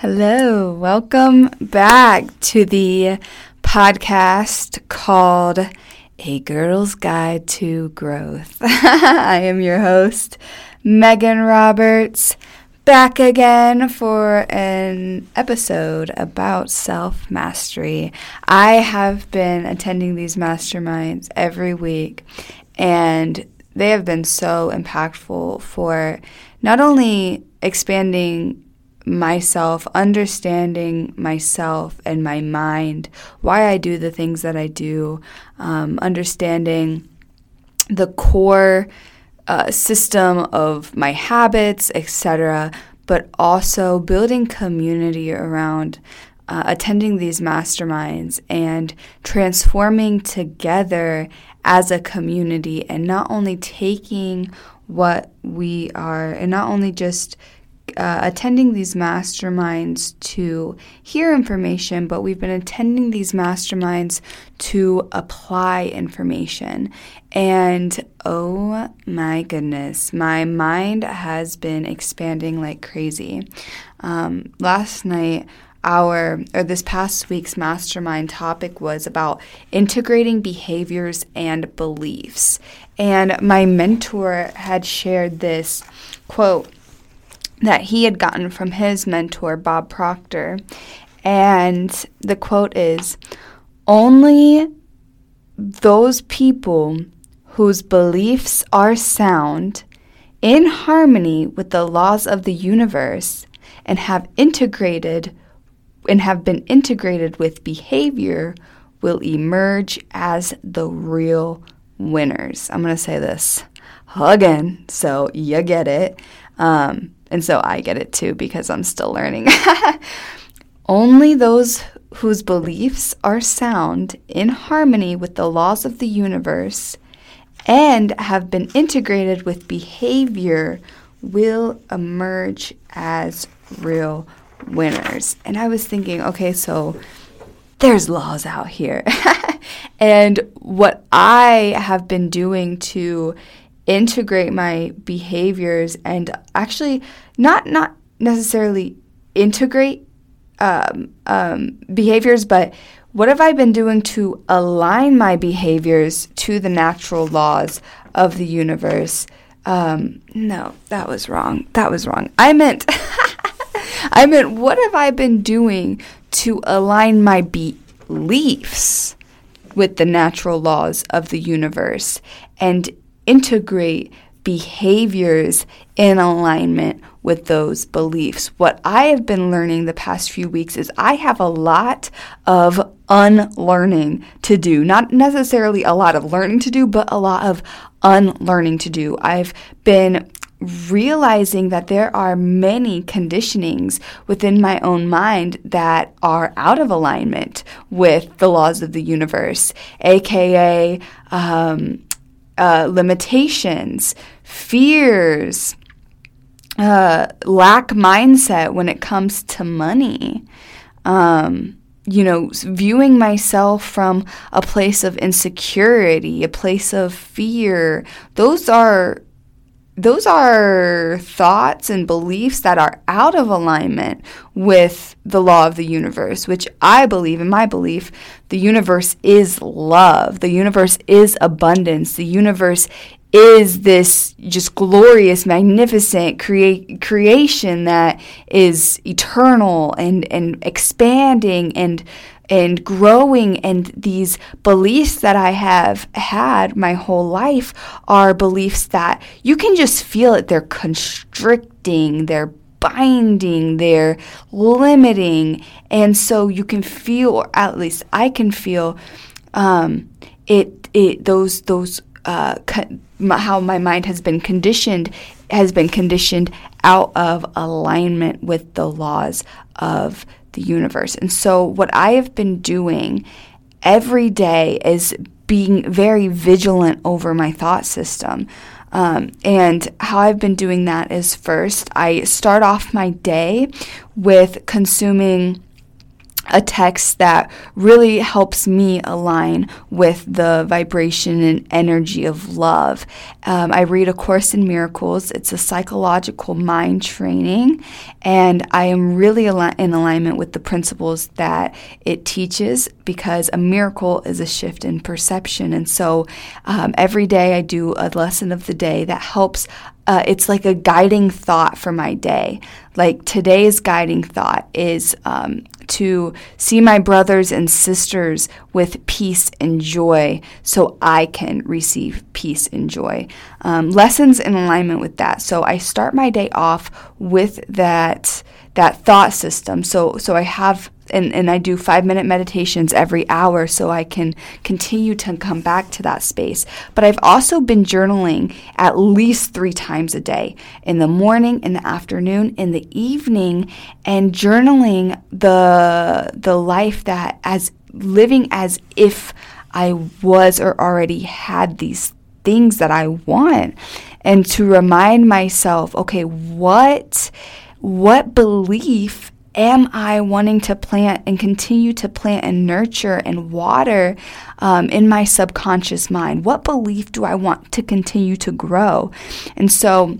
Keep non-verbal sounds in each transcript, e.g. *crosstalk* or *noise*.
Hello, welcome back to the podcast called A Girl's Guide to Growth. *laughs* I am your host, Megan Roberts, back again for an episode about self mastery. I have been attending these masterminds every week, and they have been so impactful for not only expanding myself, understanding myself and my mind, why I do the things that I do, um, understanding the core uh, system of my habits, etc., but also building community around uh, attending these masterminds and transforming together as a community and not only taking what we are and not only just uh, attending these masterminds to hear information, but we've been attending these masterminds to apply information. And oh my goodness, my mind has been expanding like crazy. Um, last night, our or this past week's mastermind topic was about integrating behaviors and beliefs. And my mentor had shared this quote that he had gotten from his mentor, Bob Proctor. And the quote is Only those people whose beliefs are sound, in harmony with the laws of the universe, and have integrated and have been integrated with behavior will emerge as the real winners. I'm going to say this again, so you get it. Um, and so I get it too because I'm still learning. *laughs* Only those whose beliefs are sound in harmony with the laws of the universe and have been integrated with behavior will emerge as real winners. And I was thinking, okay, so there's laws out here. *laughs* and what I have been doing to integrate my behaviors and actually not not necessarily integrate um, um, behaviors, but what have I been doing to align my behaviors to the natural laws of the universe? Um, no, that was wrong. That was wrong. I meant, *laughs* I meant, what have I been doing to align my beliefs with the natural laws of the universe and integrate behaviors in alignment with those beliefs. What I have been learning the past few weeks is I have a lot of unlearning to do. Not necessarily a lot of learning to do, but a lot of unlearning to do. I've been realizing that there are many conditionings within my own mind that are out of alignment with the laws of the universe, aka um, uh, limitations, fears, uh, lack mindset when it comes to money. Um, you know, viewing myself from a place of insecurity, a place of fear. Those are those are thoughts and beliefs that are out of alignment with the law of the universe, which I believe, in my belief, the universe is love. The universe is abundance. The universe is this just glorious, magnificent crea- creation that is eternal and, and expanding and and growing and these beliefs that I have had my whole life are beliefs that you can just feel it. They're constricting they're binding they're limiting and so you can feel or at least I can feel um, it it those those uh, co- how my mind has been conditioned has been conditioned out of alignment with the laws of the universe. And so, what I have been doing every day is being very vigilant over my thought system. Um, and how I've been doing that is first, I start off my day with consuming a text that really helps me align with the vibration and energy of love. Um, I read A Course in Miracles. It's a psychological mind training, and I am really al- in alignment with the principles that it teaches because a miracle is a shift in perception. And so um, every day I do a lesson of the day that helps uh, it's like a guiding thought for my day. Like today's guiding thought is um, to see my brothers and sisters with peace and joy so I can receive peace and joy. Um, lessons in alignment with that. So I start my day off with that that thought system. So so I have and, and I do five minute meditations every hour so I can continue to come back to that space. But I've also been journaling at least three times a day in the morning, in the afternoon, in the evening, and journaling the the life that as living as if I was or already had these things that I want. And to remind myself, okay, what what belief am I wanting to plant and continue to plant and nurture and water um, in my subconscious mind? What belief do I want to continue to grow? And so,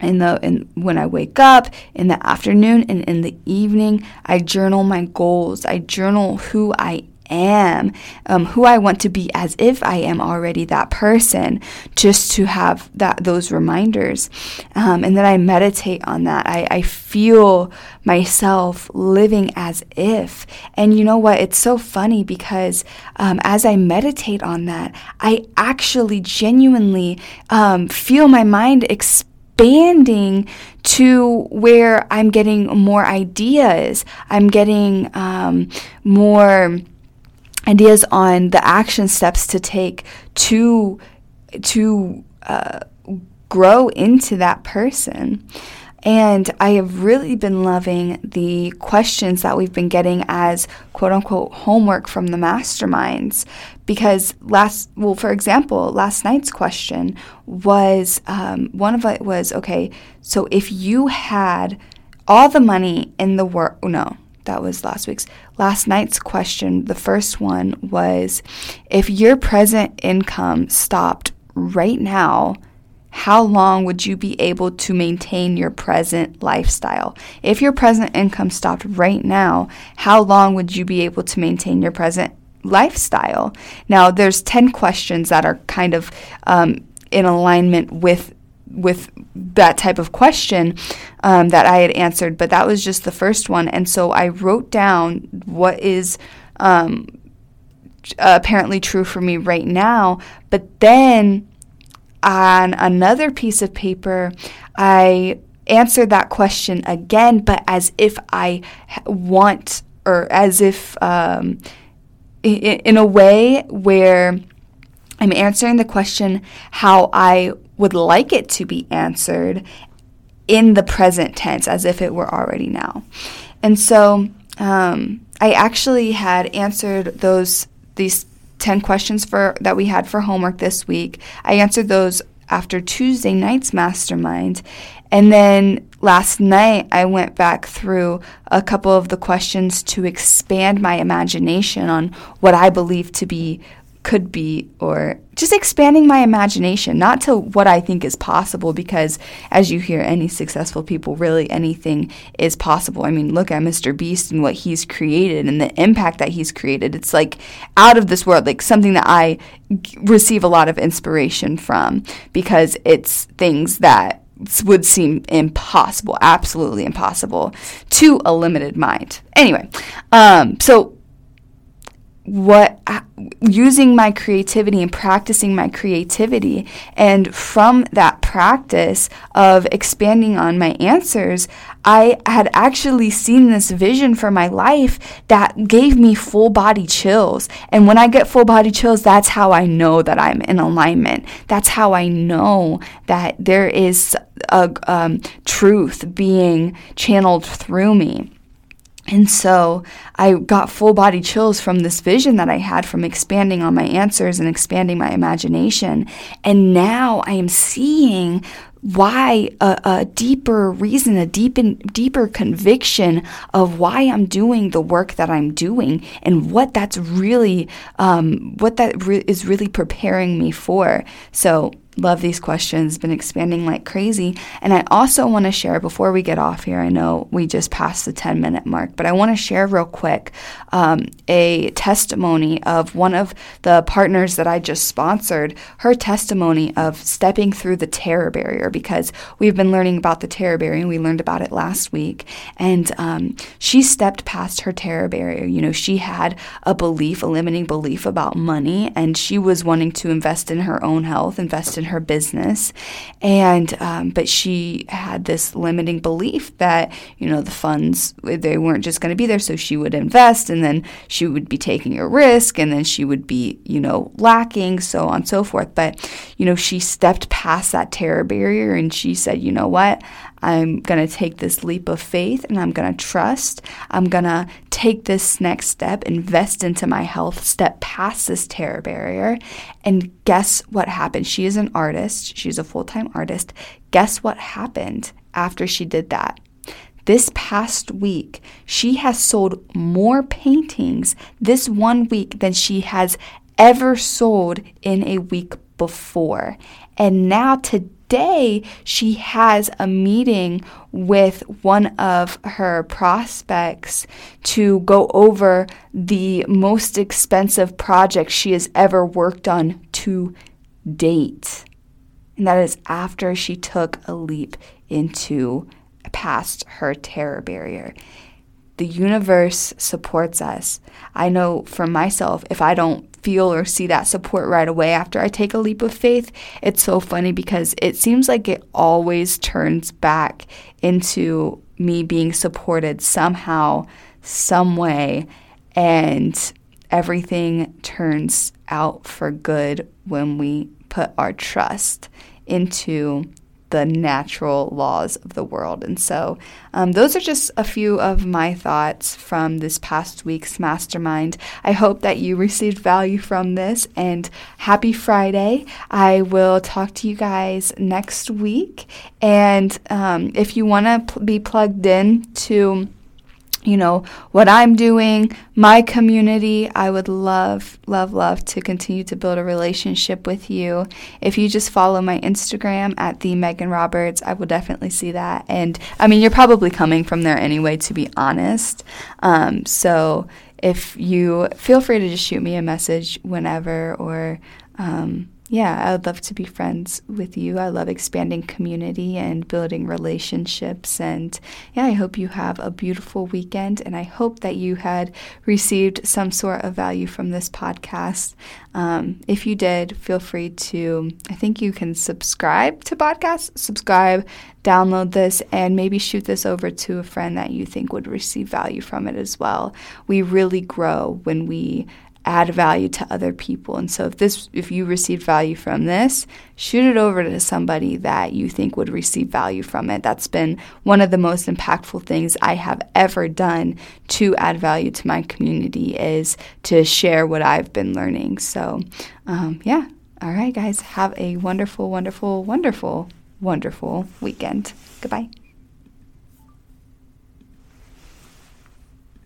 in the in, when I wake up in the afternoon and in the evening, I journal my goals. I journal who I am, um, who I want to be as if I am already that person, just to have that those reminders. Um, and then I meditate on that. I, I feel myself living as if. And you know what? It's so funny because um, as I meditate on that, I actually genuinely um, feel my mind expanding to where I'm getting more ideas. I'm getting um, more ideas on the action steps to take to to uh, grow into that person. And I have really been loving the questions that we've been getting as quote unquote homework from the masterminds. Because last, well, for example, last night's question was um, one of it was okay, so if you had all the money in the world, no, that was last week's. Last night's question, the first one was if your present income stopped right now, how long would you be able to maintain your present lifestyle? If your present income stopped right now, how long would you be able to maintain your present lifestyle? Now, there's 10 questions that are kind of um, in alignment with with that type of question um, that I had answered, but that was just the first one. And so I wrote down what is um, apparently true for me right now. But then on another piece of paper, I answered that question again, but as if I want, or as if um, in, in a way where I'm answering the question how I would like it to be answered in the present tense as if it were already now. And so um, I actually had answered those these 10 questions for that we had for homework this week. I answered those after Tuesday night's mastermind. And then last night I went back through a couple of the questions to expand my imagination on what I believe to be could be, or just expanding my imagination, not to what I think is possible, because as you hear any successful people, really anything is possible. I mean, look at Mr. Beast and what he's created and the impact that he's created. It's like out of this world, like something that I receive a lot of inspiration from because it's things that would seem impossible, absolutely impossible to a limited mind. Anyway, um, so what using my creativity and practicing my creativity and from that practice of expanding on my answers i had actually seen this vision for my life that gave me full body chills. And when i get full body chills that's how i know that i'm in alignment. That's how i know that there is a um, truth being channeled through me And so I got full body chills from this vision that I had from expanding on my answers and expanding my imagination. And now I am seeing why a, a, deeper reason, a deep deeper conviction of why I'm doing the work that I'm doing and what that's really, um, what that re- is really preparing me for. So love these questions, been expanding like crazy. And I also want to share before we get off here, I know we just passed the 10 minute mark, but I want to share real quick um, a testimony of one of the partners that I just sponsored, her testimony of stepping through the terror barrier because we've been learning about the terror barrier and we learned about it last week. And um, she stepped past her terror barrier. You know, she had a belief, a limiting belief about money, and she was wanting to invest in her own health, invest in her business, and um, but she had this limiting belief that you know the funds they weren't just going to be there, so she would invest, and then she would be taking a risk, and then she would be you know lacking, so on and so forth. But you know she stepped past that terror barrier, and she said, you know what, I'm going to take this leap of faith and I'm going to trust. I'm going to take this next step, invest into my health, step past this terror barrier. And guess what happened? She is an artist, she's a full time artist. Guess what happened after she did that? This past week, she has sold more paintings this one week than she has ever sold in a week before. And now, today, day she has a meeting with one of her prospects to go over the most expensive project she has ever worked on to date. And that is after she took a leap into past her terror barrier. The universe supports us. I know for myself, if I don't feel or see that support right away after I take a leap of faith, it's so funny because it seems like it always turns back into me being supported somehow, some way, and everything turns out for good when we put our trust into the natural laws of the world. And so, um, those are just a few of my thoughts from this past week's mastermind. I hope that you received value from this, and happy Friday. I will talk to you guys next week. And um, if you want to pl- be plugged in to you know, what I'm doing, my community. I would love, love, love to continue to build a relationship with you. If you just follow my Instagram at the Megan Roberts, I will definitely see that. And I mean, you're probably coming from there anyway, to be honest. Um, so if you feel free to just shoot me a message whenever or, um, yeah, I would love to be friends with you. I love expanding community and building relationships. And yeah, I hope you have a beautiful weekend. And I hope that you had received some sort of value from this podcast. Um, if you did, feel free to, I think you can subscribe to podcasts, subscribe, download this, and maybe shoot this over to a friend that you think would receive value from it as well. We really grow when we add value to other people. And so if this if you received value from this, shoot it over to somebody that you think would receive value from it. That's been one of the most impactful things I have ever done to add value to my community is to share what I've been learning. So um, yeah. All right, guys. Have a wonderful, wonderful, wonderful, wonderful weekend. Goodbye.